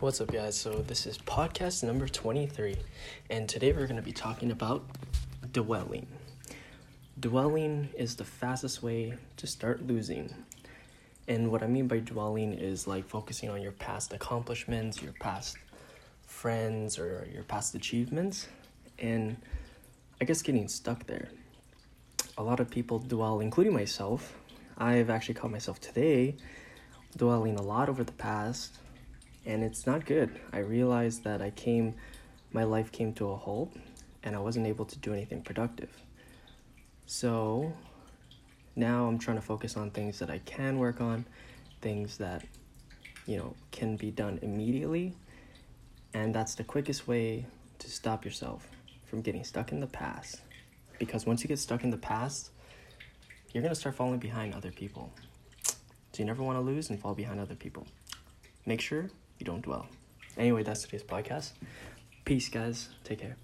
What's up, guys? So, this is podcast number 23, and today we're going to be talking about dwelling. Dwelling is the fastest way to start losing. And what I mean by dwelling is like focusing on your past accomplishments, your past friends, or your past achievements, and I guess getting stuck there. A lot of people dwell, including myself. I've actually caught myself today dwelling a lot over the past and it's not good. I realized that I came, my life came to a halt, and I wasn't able to do anything productive. So now I'm trying to focus on things that I can work on, things that, you know, can be done immediately, and that's the quickest way to stop yourself from getting stuck in the past. Because once you get stuck in the past, you're gonna start falling behind other people. So you never wanna lose and fall behind other people. Make sure you don't dwell. Anyway, that's today's podcast. Peace, guys. Take care.